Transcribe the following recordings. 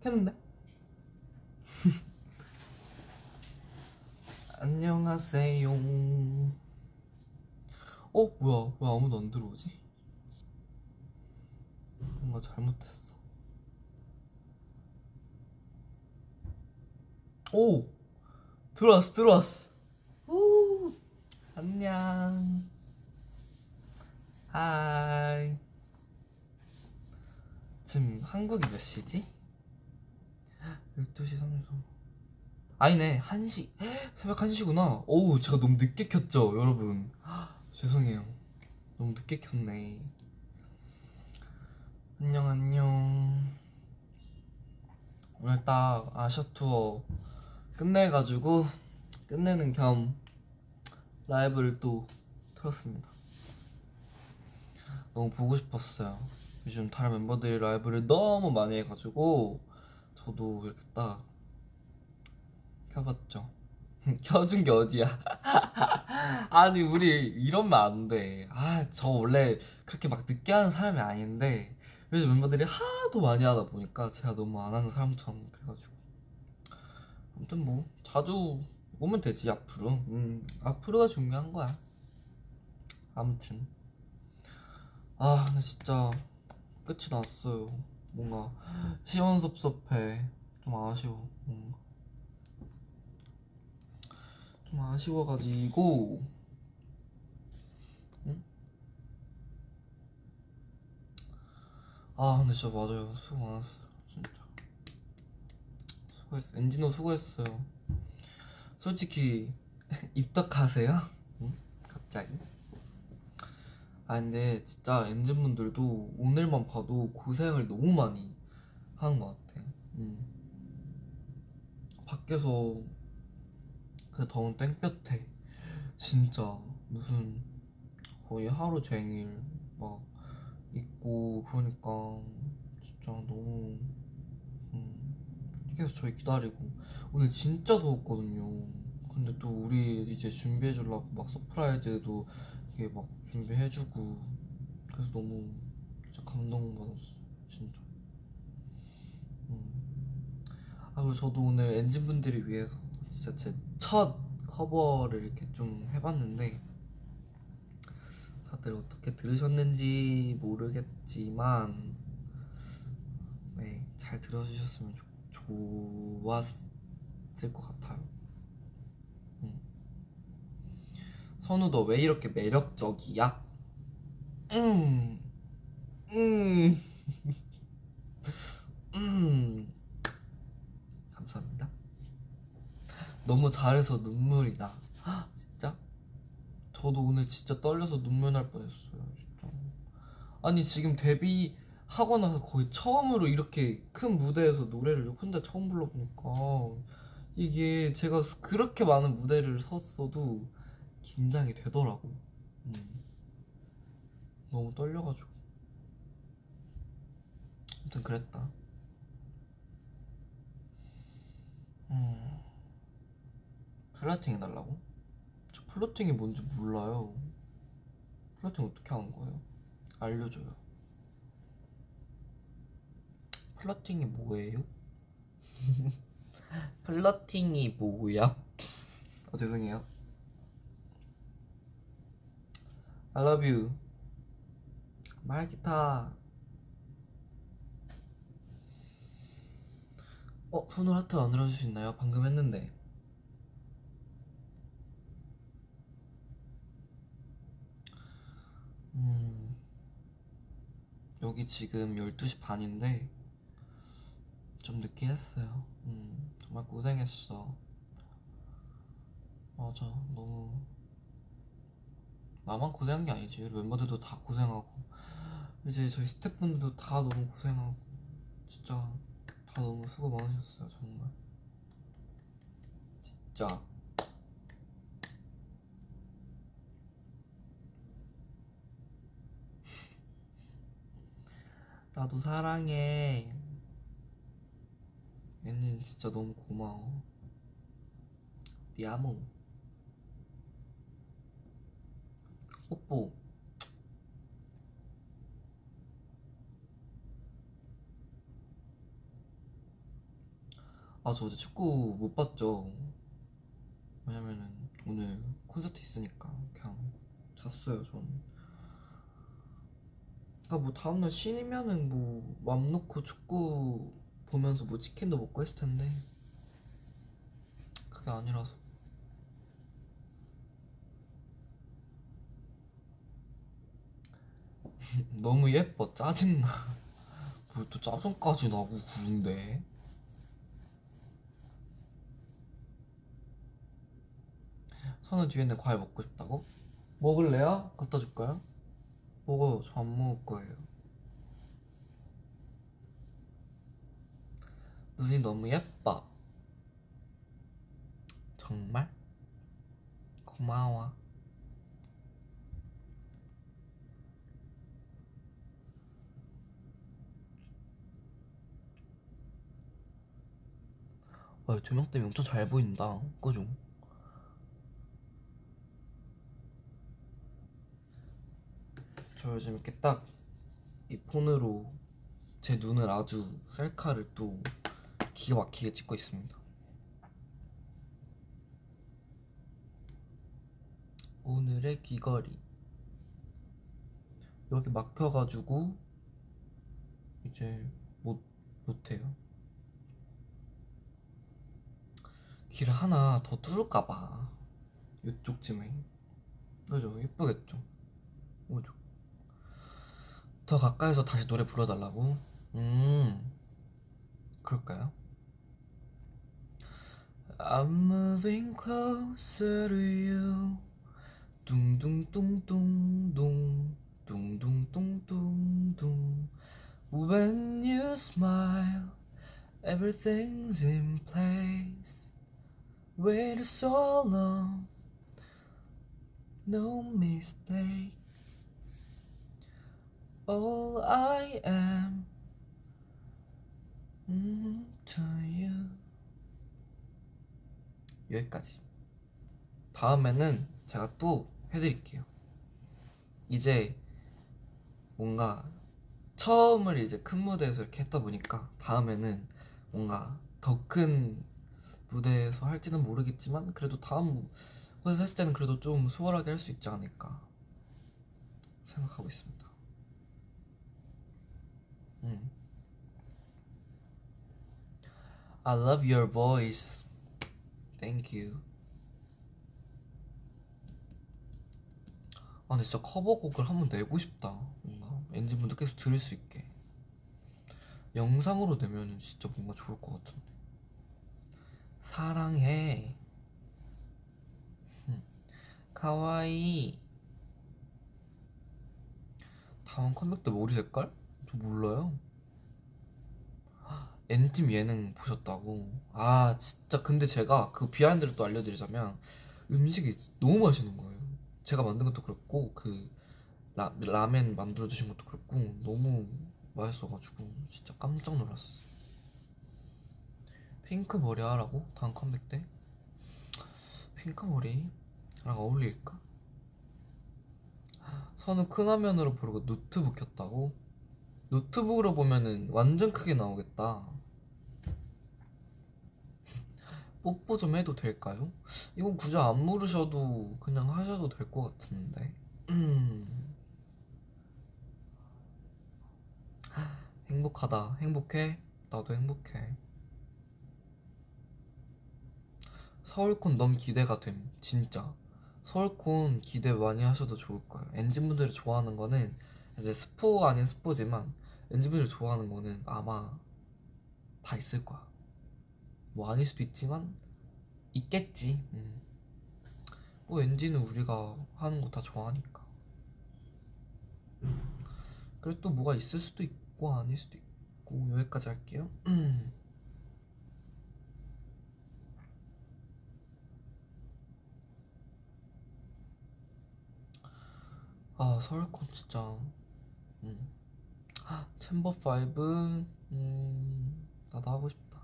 켰는데? 안녕하세요. 어 뭐야 왜 아무도 안 들어오지? 뭔가 잘못했어. 오 들어왔어 들어왔어. 오 안녕. 하이. 지금 한국이 몇 시지? 12시 33분. 아니네, 1시. 새벽 1시구나. 오우, 제가 너무 늦게 켰죠, 여러분. 죄송해요. 너무 늦게 켰네. 안녕, 안녕. 오늘 딱 아시아 투어 끝내가지고, 끝내는 겸 라이브를 또 틀었습니다. 너무 보고 싶었어요. 요즘 다른 멤버들이 라이브를 너무 많이 해가지고 저도 이렇게 딱 켜봤죠. 켜준 게 어디야? 아니 우리 이러면 안 돼. 아 저 원래 그렇게 막 늦게 하는 사람이 아닌데 요즘 멤버들이 하도 많이 하다 보니까 제가 너무 안 하는 사람처럼 그래가지고 아무튼 뭐 자주 오면 되지 앞으로. 음 앞으로가 중요한 거야. 아무튼 아 근데 진짜 끝이 났어요. 뭔가 시원섭섭해. 좀 아쉬워. 뭔가. 좀 아쉬워가지고. 응? 아 근데 진짜 맞아요. 수고 많았어요. 진짜. 수고했어. 엔진호 수고했어요. 솔직히 입덕하세요? 응? 갑자기? 아 근데 진짜 엔진분들도 오늘만 봐도 고생을 너무 많이 하는 것 같아. 음. 밖에서 그 더운 땡볕에 진짜 무슨 거의 하루 종일 막 있고 그러니까 진짜 너무 음, 계속 저희 기다리고 오늘 진짜 더웠거든요. 근데 또 우리 이제 준비해 주려고 막 surprise도 이게 막 준비해주고 그래서 너무 진짜 감동받았어 진짜 음. 아 그리고 저도 오늘 엔진 분들을 위해서 진짜 제 첫 커버를 이렇게 좀 해봤는데 다들 어떻게 들으셨는지 모르겠지만 네잘 들어주셨으면 좋, 좋았을 것 같아요 음. 선우 너 왜 이렇게 매력적이야? 음, 음, 음. 감사합니다. 너무 잘해서 눈물이 나. 헉, 진짜? 저도 오늘 진짜 떨려서 눈물 날 뻔했어요. 진짜. 아니 지금 데뷔 하고 나서 거의 처음으로 이렇게 큰 무대에서 노래를 혼자 처음 불러보니까 이게 제가 그렇게 많은 무대를 섰어도 긴장이 되더라고. 음. 너무 떨려가지고. 아무튼 그랬다. 음. 플라팅 해달라고? 저 플러팅이 뭔지 몰라요. 플러팅 어떻게 하는 거예요? 알려줘요. 플러팅이 뭐예요? 플러팅이 뭐야? 어, 죄송해요. I love you. 말기타. 어, 손을 하트 안 눌러줄 수 있나요? 방금 했는데. 음, 여기 지금 12시 반인데, 좀 늦게 했어요. 음, 정말 고생했어. 맞아, 너무. 나만 고생한 게 아니지. 멤버들도 다 고생하고, 이제 저희 스태프분들도 다 너무 고생하고, 진짜 다 너무 수고 많으셨어요, 정말. 진짜. 나도 사랑해. 얘는 진짜 너무 고마워. 디아모. 뽀뽀. 아 저 어제 축구 못 봤죠. 왜냐면은 오늘 콘서트 있으니까 그냥 잤어요 전. 그니까 뭐 다음날 신이면은 뭐 맘 놓고 축구 보면서 뭐 치킨도 먹고 했을 텐데 그게 아니라서 너무 예뻐 짜증나 뭐또 짜증까지 나고 그런데 선우 뒤에 있는 과일 먹고 싶다고? 먹을래요? 갖다 줄까요? 먹어요 저 안 먹을 거예요 눈이 너무 예뻐 정말? 고마워 아, 조명 때문에 엄청 잘 보인다. 그죠? 저 요즘 이렇게 딱 이 폰으로 제 눈을 아주 셀카를 또 기가 막히게 찍고 있습니다. 오늘의 귀걸이 여기 막혀가지고 이제 못 못해요. 귀를 하나 더 뚫을까봐. 이쪽쯤에. 그죠? 예쁘겠죠? 그죠? 더 가까이서 다시 노래 불러달라고? 음. 그럴까요? I'm moving closer to you. 둥둥둥둥둥. 둥둥둥둥둥. When you smile Everything's in place Waited so long, no mistake. All I am mm, to you. 여기까지. 다음에는 제가 또 해드릴게요. 이제 뭔가 처음을 이제 큰 무대에서 이렇게 했다 보니까 다음에는 뭔가 더 큰 무대에서 할지는 모르겠지만 그래도 다음 곳에서 했을 때는 그래도 좀 수월하게 할 수 있지 않을까 생각하고 있습니다. 음. I love your voice. Thank you. 아, 근데 진짜 커버곡을 한번 내고 싶다. 뭔가 엔진분들 계속 들을 수 있게. 영상으로 내면 진짜 뭔가 좋을 것 같은데. 사랑해. 가와이. 다음 컴백 때 머리 색깔? 저 몰라요. 앤팀 예능 보셨다고? 아 진짜 근데 제가 그 behind를 또 알려드리자면 음식이 너무 맛있는 거예요. 제가 만든 것도 그렇고 그 라, 라멘 만들어주신 것도 그렇고 너무 맛있어가지고 진짜 깜짝 놀랐어요. 핑크 머리 하라고? 다음 컴백 때? 핑크 머리랑 어울릴까? 선우 큰 화면으로 보고 노트북 켰다고? 노트북으로 보면은 완전 크게 나오겠다 뽀뽀 좀 해도 될까요? 이건 굳이 안 물으셔도 그냥 하셔도 될 것 같은데 음. 행복하다 행복해? 나도 행복해 서울콘 너무 기대가 됨 진짜. 서울콘 기대 많이 하셔도 좋을 거예요. 엔진분들이 좋아하는 거는 이제 스포 아닌 스포지만 엔진분들이 좋아하는 거는 아마 다 있을 거야. 뭐 아닐 수도 있지만 있겠지. 음. 뭐 엔진은 우리가 하는 거 다 좋아하니까. 그리고 또 뭐가 있을 수도 있고 아닐 수도 있고 여기까지 할게요 아 서울콘 진짜 음. 챔버 5 음, 나도 하고 싶다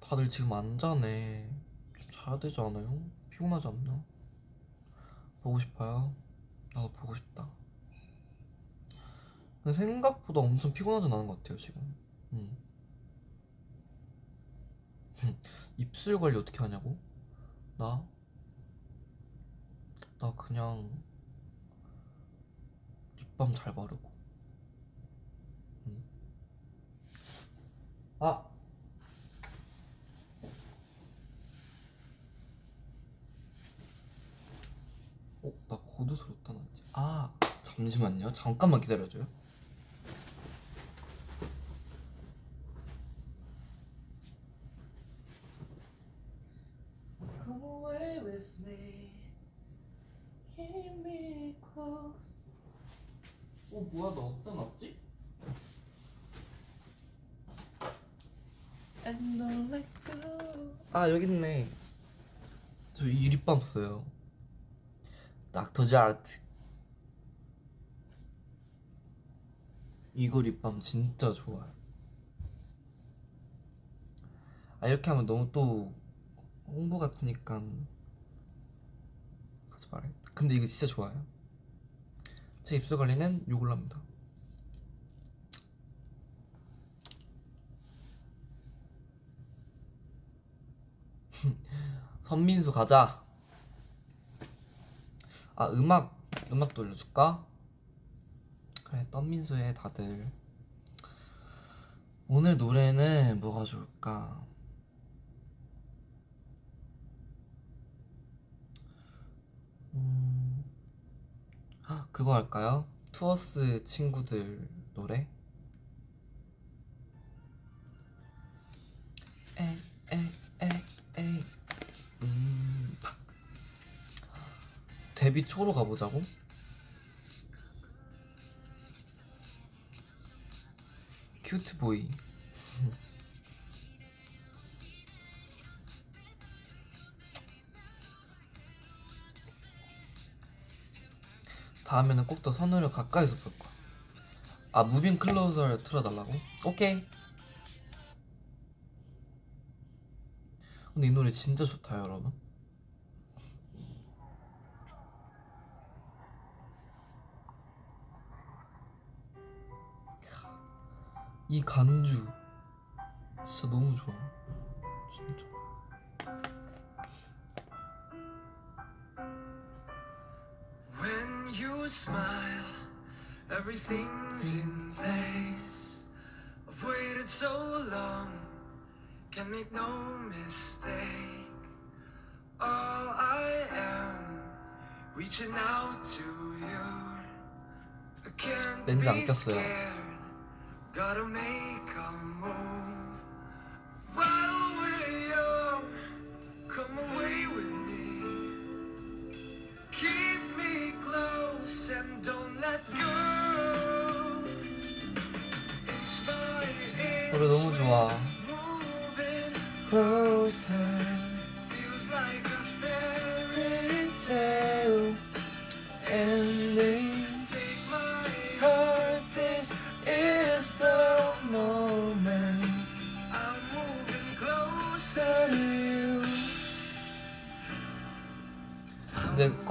다들 지금 안 자네 좀 자야 되지 않아요? 피곤하지 않나? 보고 싶어요 나도 보고 싶다. 생각보다 엄청 피곤하진 않은 것 같아요 지금. 음. 입술 관리 어떻게 하냐고? 나? 나 그냥 립밤 잘 바르고. 음. 아. 어, 나 고두술 어디다 놨지? 아, 잠시만요. 잠깐만 기다려줘요. Come away with me. Keep me close. 어, 뭐야, 나 어디다 놨지? And don't let go. 아, 여기 있네. 저 써요. 닥터즈 아트. 이거 립밤 진짜 좋아요. 아 이렇게 하면 너무 또 홍보 같으니까 하지 말아야겠다. 근데 이거 진짜 좋아요. 제 입술 관리는 요걸로 합니다. 선민수 가자. 아 음악 음악 돌려줄까? 그래 떤민수의 다들 오늘 노래는 뭐가 좋을까? 음, 아, 그거 할까요? 투어스 친구들 노래? 에이 에이 에이 에 데뷔 초로 가보자고? 큐트 보이. 다음에는 꼭 더 선우를 가까이서 볼 거야. 아 무빙 클로저를 틀어달라고? 오케이. 근데 이 노래 진짜 좋다 여러분. 이 간주 진짜 너무 좋아. 진짜. When you smile, everything's in place. I've waited so long, can make no mistake. All I am, reaching out to you. I can't 렌즈 안 be 꼈어요. scared, gotta make a move. While we're young, come away with me. Keep me close and don't let go. Inch by inch, 노래 너무 좋아. moving Closer,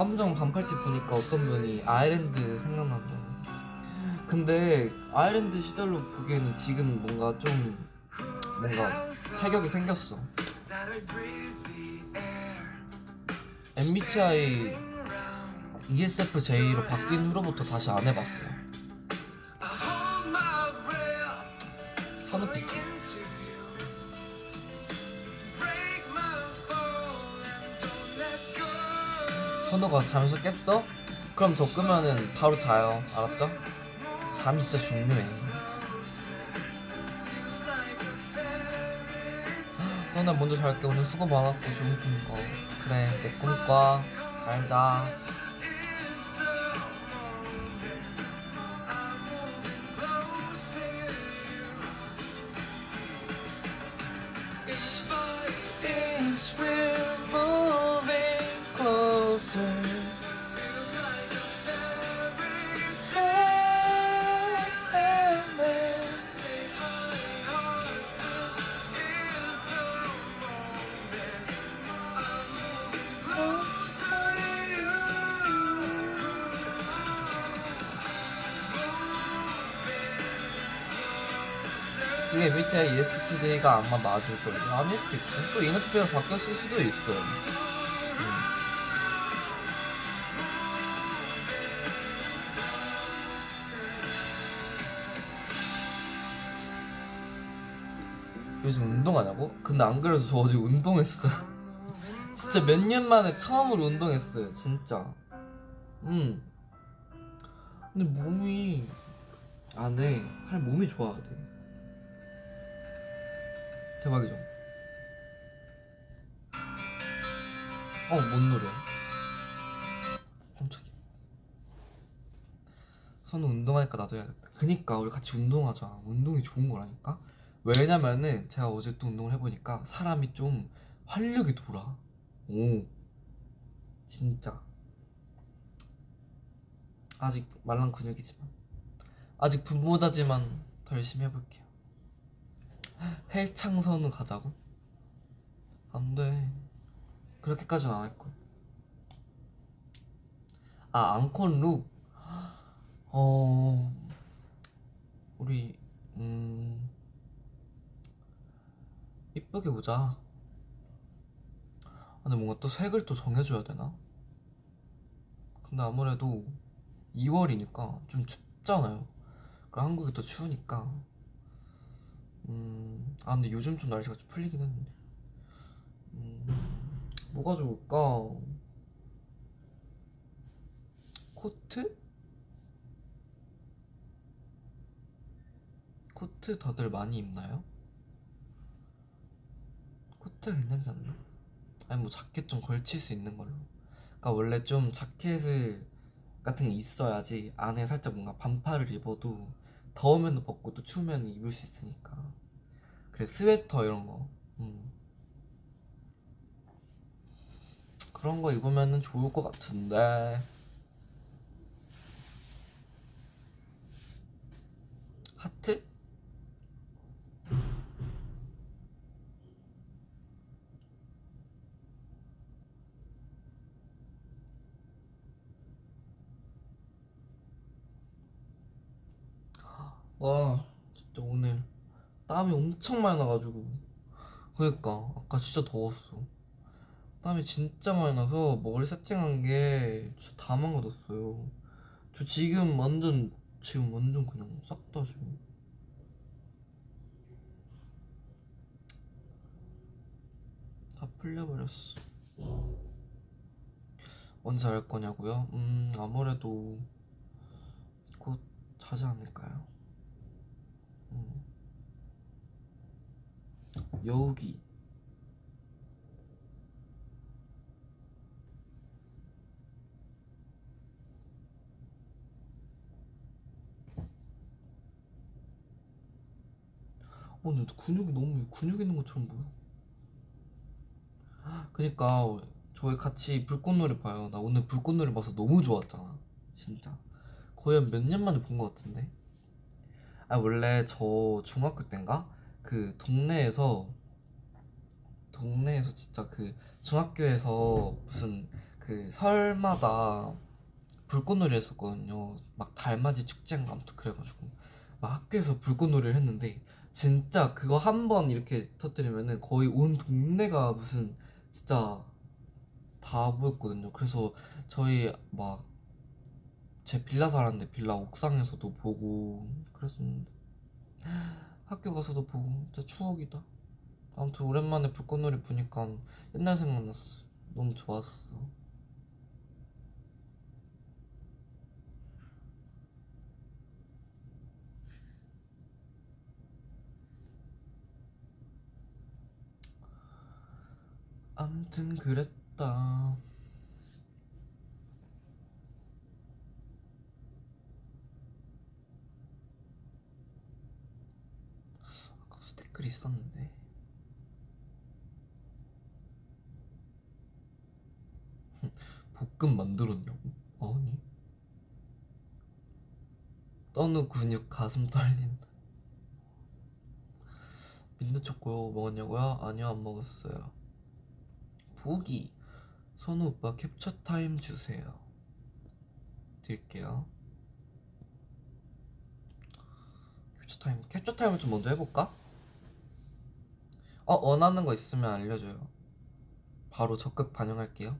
깜짝 반팔티 보니까 어떤 분이 아일랜드 생각난다. 근데 아일랜드 시절로 보기에는 지금 뭔가 좀 뭔가 체격이 생겼어. MBTI ESFJ로 바뀐 후로부터 다시 안 해봤어요. 선우가 자면서 깼어? 그럼 저 끄면은 바로 자요. 알았죠? 잠이 진짜 중요해. 너나 먼저 잘게. 오늘 수고 많았고 좋은 꿈 꿔. 그래, 내 꿈 꿔. 잘 자. MBTI ESTJ가 아마 맞을걸요. 아닐 수도 있고. 또 ENFP가 바뀌었을 수도 있어요. 음. 요즘 운동하냐고? 근데 안 그래도 저 어제 운동했어요. 진짜 몇 년 만에 처음으로 운동했어요. 진짜. 음. 근데 몸이 안 해. 할 몸이 좋아야 돼. 대박이죠. 어, 뭔 노래야? 깜짝이야. 선우 운동하니까 나도 해야겠다. 그니까 우리 같이 운동하자. 운동이 좋은 거라니까. 왜냐면은 제가 어제 또 운동을 해보니까 사람이 좀 활력이 돌아. 오, 진짜. 아직 말랑 근육이지만 아직 분모자지만 더 열심히 해볼게요. 헬창선우 가자고? 안 돼. 그렇게까지는 안 할 거야. 아 앙콘 룩. 어 우리 음 이쁘게 보자. 아, 근데 뭔가 또 색을 또 정해줘야 되나? 근데 아무래도 2월이니까 좀 춥잖아요. 그리고 한국이 또 추우니까. 음, 아 근데 요즘 좀 날씨가 좀 풀리긴 했는데. 음, 뭐가 좋을까? 코트? 코트 다들 많이 입나요? 코트 괜찮지 않나? 아니 뭐 자켓 좀 걸칠 수 있는 걸로. 그러니까 원래 좀 자켓을 같은 게 있어야지 안에 살짝 뭔가 반팔을 입어도 더우면 벗고 또 추우면 입을 수 있으니까. 그래 스웨터 이런 거. 음. 그런 거 입으면은 좋을 것 같은데. 하트? 와 진짜 오늘 땀이 엄청 많이 나가지고. 그니까 아까 진짜 더웠어. 땀이 진짜 많이 나서 머리 세팅한 게 진짜 다 망가졌어요. 저 지금 완전 지금 완전 그냥 싹 다 지금. 다 풀려버렸어. 언제 할 거냐고요? 음 아무래도 곧 자지 않을까요? 음. 여우기 어, 근데 근육이 너무 근육 있는 것처럼 보여. 그니까 저희 같이 불꽃놀이 봐요. 나 오늘 불꽃놀이 봐서 너무 좋았잖아. 진짜 거의 몇 년 만에 본 것 같은데. 아 원래 저 중학교 때인가 그 동네에서 동네에서 진짜 그 중학교에서 무슨 그 설마다 불꽃놀이 했었거든요. 막 달맞이 축제인가 아무튼 그래가지고 막 학교에서 불꽃놀이를 했는데 진짜 그거 한 번 이렇게 터뜨리면은 거의 온 동네가 무슨 진짜 다 보였거든요. 그래서 저희 막 제 빌라 살았는데 빌라 옥상에서도 보고 그랬었는데 학교 가서도 보고 진짜 추억이다. 아무튼 오랜만에 불꽃놀이 보니까 옛날 생각났어. 너무 좋았어. 아무튼 그랬다. 아까 무슨 댓글이 있었는데. 볶음 만들었냐고? 아니. 떠누 근육 가슴 떨린다. 민트 초코 먹었냐고요? 아니요 안 먹었어요. 보기 선우 오빠 캡처 타임 주세요. 드릴게요. 캡처 타임 캡처 타임을 좀 먼저 해볼까? 어 원하는 거 있으면 알려줘요. 바로 적극 반영할게요.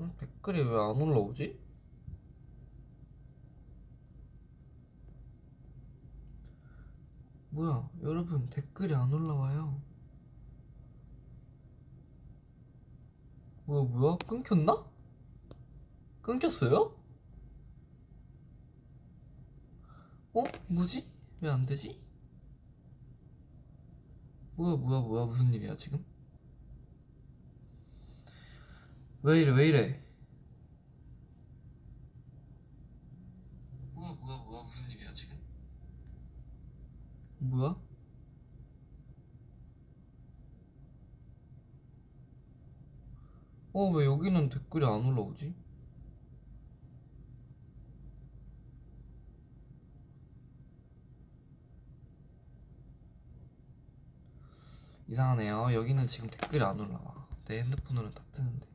응? 댓글이 왜 안 올라오지? 뭐야, 여러분 댓글이 안 올라와요. 뭐야, 뭐야? 끊겼나? 끊겼어요? 어? 뭐지? 왜 안 되지? 뭐야, 뭐야, 뭐야, 무슨 일이야, 지금? 왜 이래, 왜 이래? 뭐야, 뭐야, 뭐야, 무슨 일이야, 지금? 뭐야? 어, 왜 여기는 댓글이 안 올라오지? 이상하네요. 여기는 지금 댓글이 안 올라와. 내 핸드폰으로는 다 뜨는데.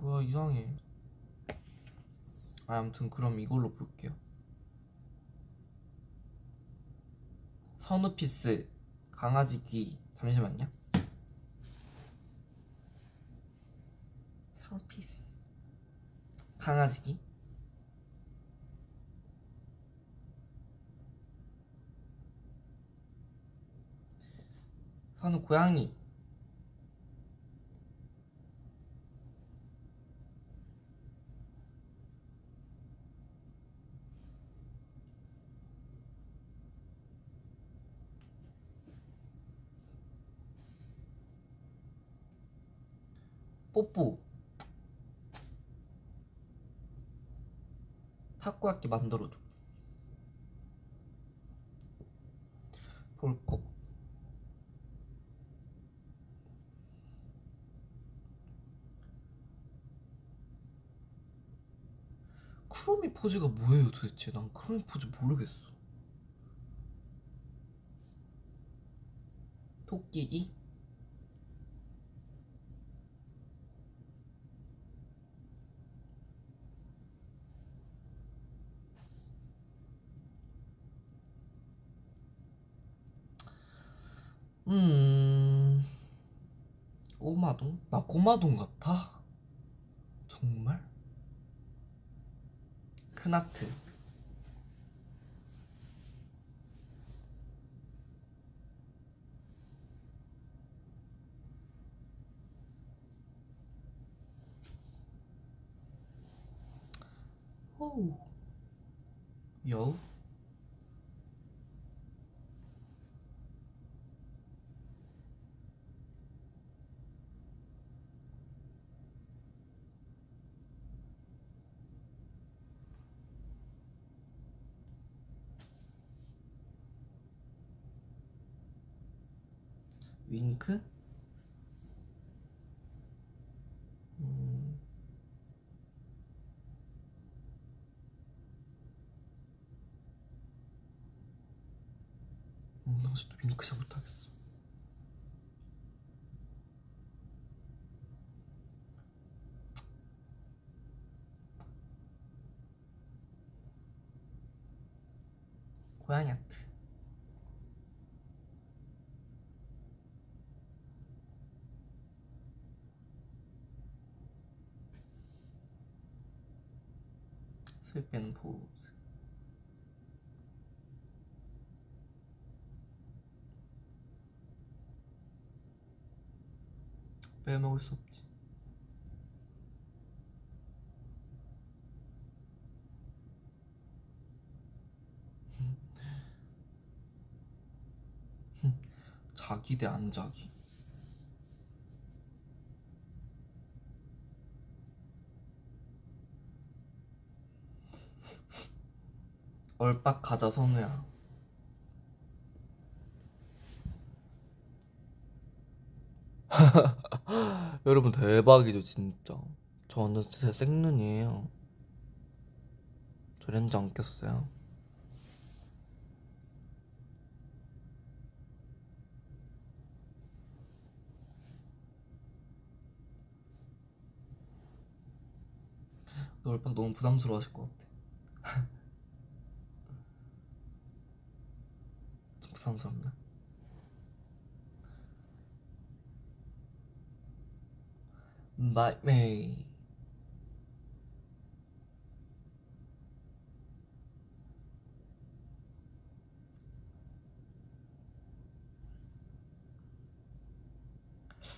뭐야, 이상해. 아, 아무튼 그럼 이걸로 볼게요. 선우피스 강아지 귀 잠시만요. 선우피스 강아지 귀 선우 고양이 뽀뽀. 타코야끼 만들어줘. 볼콕 크로미 포즈가 뭐예요 도대체? 난 크로미 포즈 모르겠어. 토끼기 음 꼬마동? 나 꼬마동 같아? 정말? 큰하트 호우 여우 윙크? 음. 음, 나 아직도 윙크 잘 못하겠어. 고양이 하트. 술 빼는 포즈. 빼먹을 수 없지. 자기 대 안 자기. 얼빡 가자 선우야. 여러분 대박이죠 진짜. 저 완전 제 생눈이에요. 저 렌즈 안 꼈어요. 노을박 너무 부담스러워 하실 것 같아 좀 Bite me.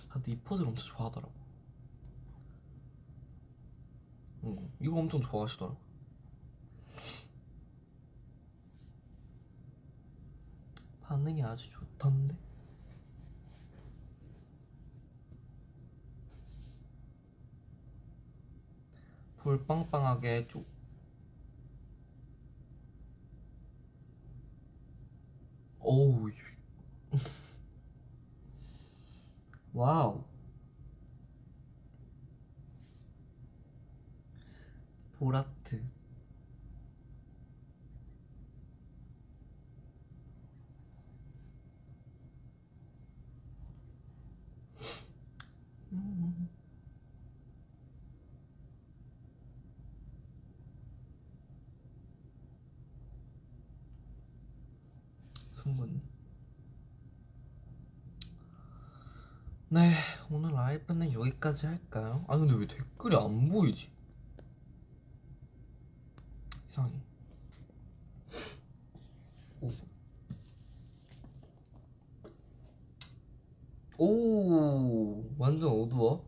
다들 이 포즈를 엄청 좋아하더라고. 응, 이거 엄청 좋아하시더라고. 반응이 아주 좋던데. 볼 빵빵하게 해줘. 오우. 와우. 보라트. 음. 승분. 네, 오늘 라이브는 여기까지 할까요? 아 근데 왜 댓글이 안 보이지? 이상해. 오. 오, 완전 어두워.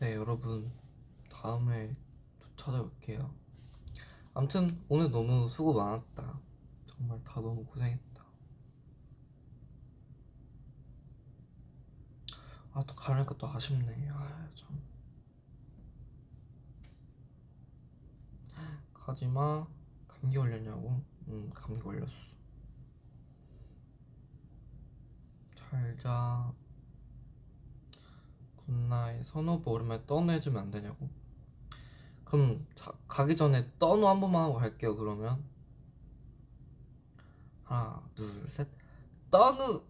네, 여러분. 다음에 또 찾아올게요. 아무튼 오늘 너무 수고 많았다. 정말 다 너무 고생했다. 아, 또 가려니까 또 아쉽네. 아, 참. 가지마. 감기 걸렸냐고? 응, 감기 걸렸어. 잘 자. good night. 선우 오빠 오랜만에 떠누 해주면 안 되냐고? 그럼 자, 가기 전에 떠누 한 번만 하고 갈게요, 그러면. 하나, 둘, 셋. 떠누!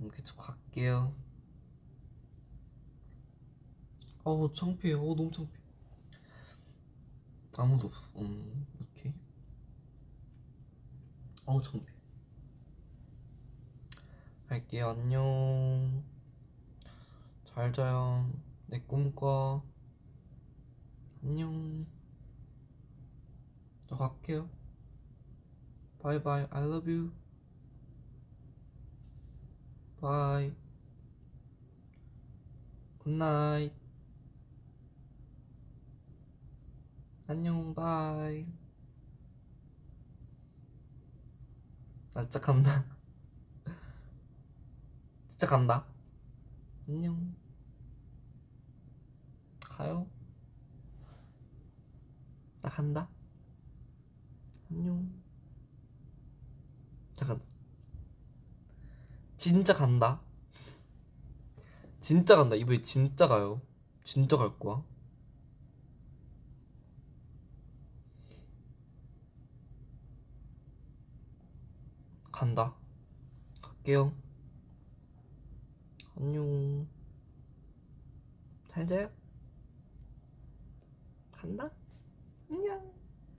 이렇게 저 갈게요. 어우, 창피해. 어, 너무 창피해. 아무도 없어. 음. 어우, 창피해. 갈게요. 안녕. 잘 자요. 내 꿈꿔. 안녕. 저 갈게요. 바이바이. I love you. 바이. 굿나잇. 안녕. 바이. 나 진짜 간다. 진짜 간다. 안녕. 가요. 나 간다. 안녕. 잠깐. 진짜 간다. 진짜 간다. 이번에 진짜 가요. 진짜 갈 거야. 간다. 갈게요. 안녕. 잘 자요. 간다. 안녕.